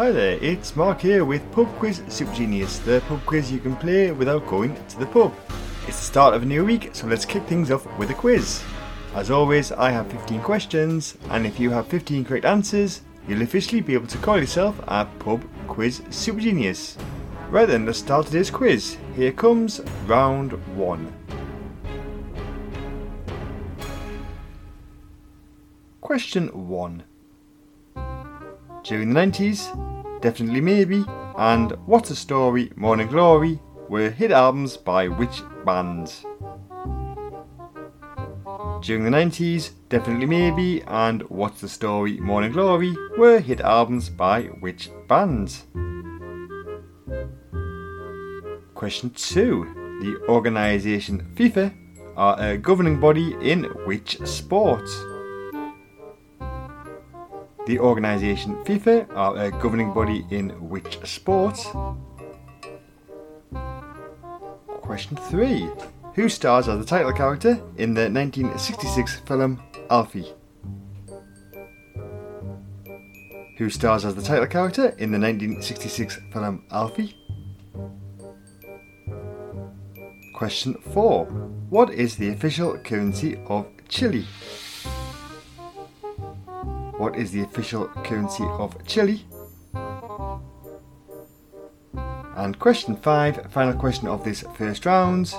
Hi there, it's Mark here with Pub Quiz Super Genius, the pub quiz you can play without going to the pub. It's the start of a new week, so let's kick things off with a quiz. As always, I have 15 questions, and if you have 15 correct answers, you'll officially be able to call yourself a Pub Quiz Super Genius. Right then, let's start today's quiz. Here comes round one. Question 1. During the 90s, Definitely Maybe and What's a Story, Morning Glory were hit albums by which bands? During the 90s, Definitely Maybe and What's the Story, Morning Glory were hit albums by which bands? Question 2. The organisation FIFA are a governing body in which sport? The organisation FIFA are a governing body in which sport? Question 3. Who stars as the title character in the 1966 film Alfie? Who stars as the title character in the 1966 film Alfie? Question 4. What is the official currency of Chile? What is the official currency of Chile? And question 5, final question of this first round.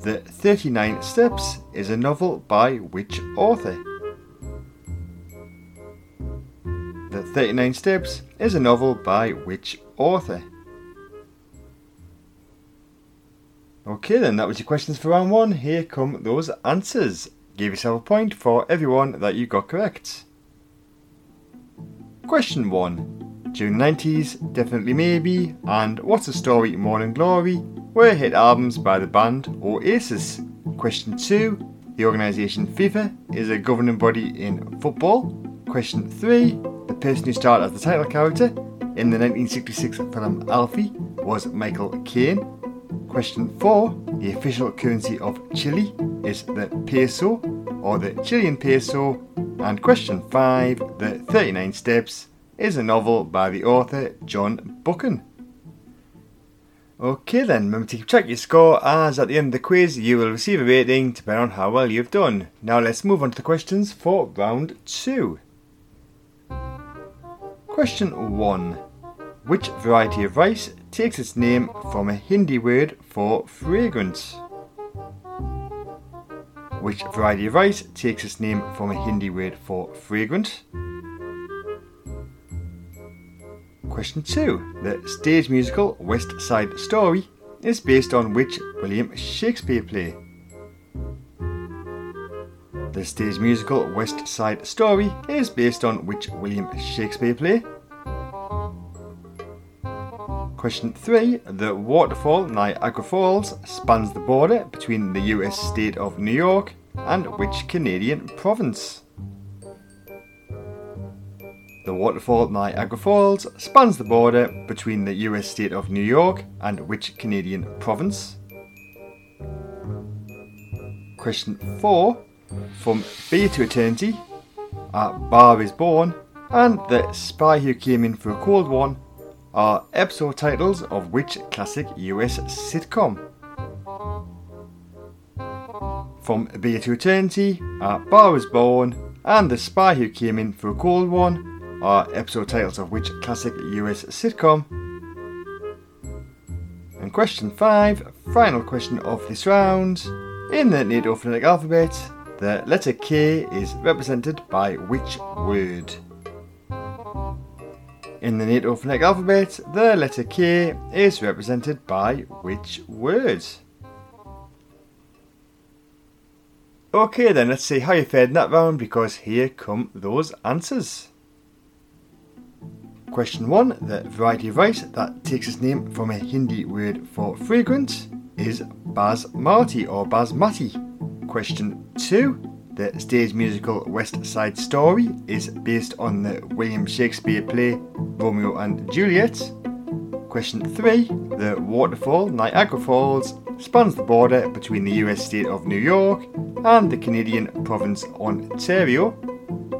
The 39 Steps is a novel by which author? The 39 Steps is a novel by which author? Okay, then that was your questions for round one. Here come those answers. Give yourself a point for everyone that you got correct. Question 1. During the 90s, Definitely Maybe and What's the Story Morning Glory were hit albums by the band Oasis. Question 2. The organisation FIFA is a governing body in football. Question 3. The person who starred as the title character in the 1966 film Alfie was Michael Caine. Question 4. The official currency of Chile is the peso or the Chilean peso and question 5, The 39 Steps, is a novel by the author John Buchan. Okay then, remember to keep track your score as at the end of the quiz you will receive a rating depending on how well you've done. Now let's move on to the questions for round 2. Question 1. Which variety of rice takes its name from a Hindi word for fragrance? Which variety of rice takes its name from a Hindi word for fragrant? Question 2. The stage musical West Side Story is based on which William Shakespeare play? The stage musical West Side Story is based on which William Shakespeare play? Question 3. The waterfall Niagara Falls spans the border between the US state of New York and which Canadian province? The waterfall Niagara Falls spans the border between the US state of New York and which Canadian province? Question 4. From Beer to Eternity, A Bar is Born, and The Spy Who Came In for a Cold One are episode titles of which classic US sitcom? From Beer to Eternity, A Bar was Born, and The Spy Who Came In for a Cold One are episode titles of which classic US sitcom? And question 5, final question of this round. In the NATO phonetic alphabet, the letter K is represented by which word? In the NATO phonetic alphabet, the letter K is represented by which word? Okay then, let's see how you fared in that round because here come those answers. Question 1. The variety of rice that takes its name from a Hindi word for fragrant is basmati or basmati. Question 2. The stage musical West Side Story is based on the William Shakespeare play Romeo and Juliet. Question 3. The waterfall Niagara Falls spans the border between the US state of New York and the Canadian province Ontario.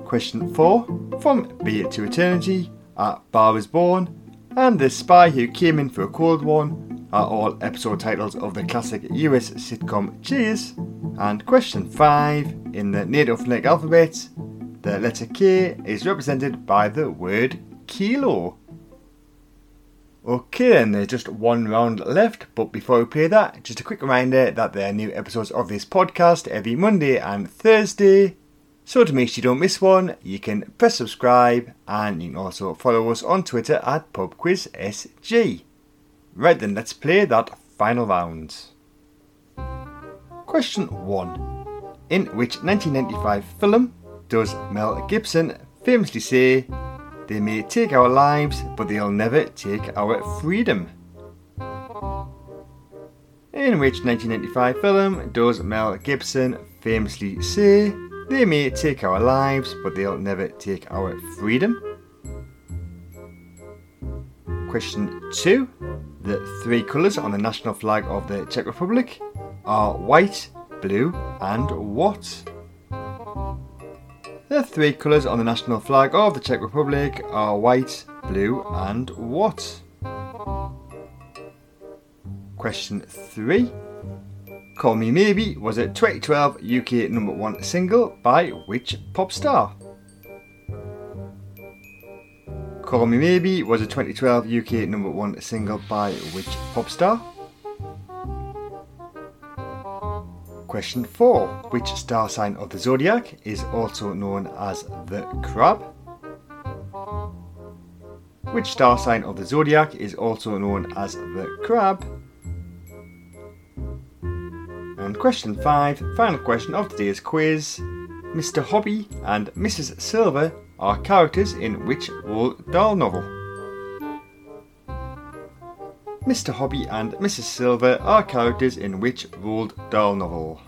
Question 4. From Beer to Eternity, A Bar Was Born, and The Spy Who Came In For a Cold One are all episode titles of the classic US sitcom Cheers. And question 5 in the NATO phonetic alphabet, the letter K is represented by the word kilo. Okay, then there's just one round left, but before we play that, just a quick reminder that there are new episodes of this podcast every Monday and Thursday. So to make sure you don't miss one, you can press subscribe and you can also follow us on Twitter at PubQuizSG. Right then, let's play that final round. Question 1. In which 1995 film does Mel Gibson famously say, they may take our lives, but they'll never take our freedom. In which 1995 film does Mel Gibson famously say, They may take our lives, but they'll never take our freedom? Question 2. The three colours on the national flag of the Czech Republic are white, blue, and what? The three colours on the national flag of the Czech Republic are white, blue, and what? Question 3. Call Me Maybe was a 2012 UK number one single by which pop star? Call Me Maybe was a 2012 UK number one single by which pop star? Question 4. Which star sign of the zodiac is also known as the crab? Which star sign of the zodiac is also known as the crab? And question 5, final question of today's quiz. Mr. Hoppy and Mrs. Silver are characters in which Roald Dahl novel? Mr. Hoppy and Mrs. Silver are characters in which Roald Dahl novel?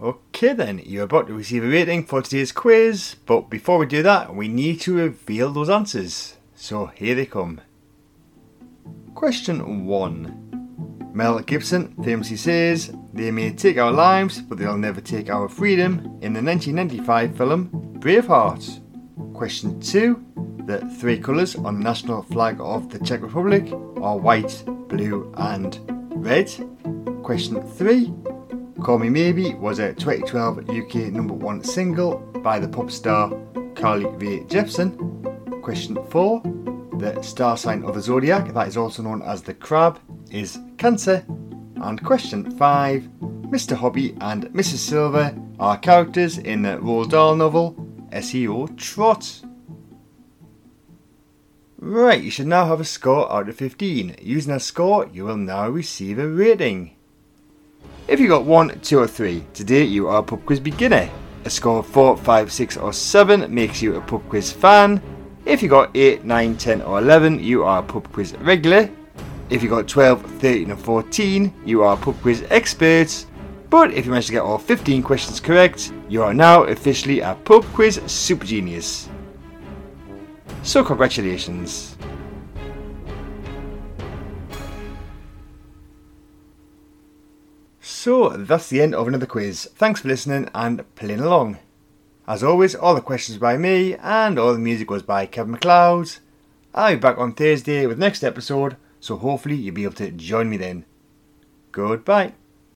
Okay then, you're about to receive a rating for today's quiz, but before we do that, we need to reveal those answers. So here they come. Question 1. Mel Gibson famously says, They may take our lives, but they'll never take our freedom in the 1995 film Braveheart. Question 2. The three colours on the national flag of the Czech Republic are white, blue, and red. Question 3. Call Me Maybe was a 2012 UK number one single by the pop star Carly Rae Jepsen. Question 4. The star sign of the zodiac, that is also known as the crab, is Cancer. And question 5. Mr. Hoppy and Mrs. Silver are characters in the Roald Dahl novel Esio Trot. Right, you should now have a score out of 15. Using a score, you will now receive a rating. If you got 1, 2 or 3, today you are a pub quiz beginner. A score of 4, 5, 6 or 7 makes you a pub quiz fan. If you got 8, 9, 10 or 11, you are a pub quiz regular. If you got 12, 13 or 14, you are pub quiz expert. But if you manage to get all 15 questions correct, you are now officially a pub quiz super genius. So, congratulations. So, that's the end of another quiz. Thanks for listening and playing along. As always, all the questions by me and all the music was by Kevin MacLeod. I'll be back on Thursday with the next episode, so hopefully you'll be able to join me then. Goodbye.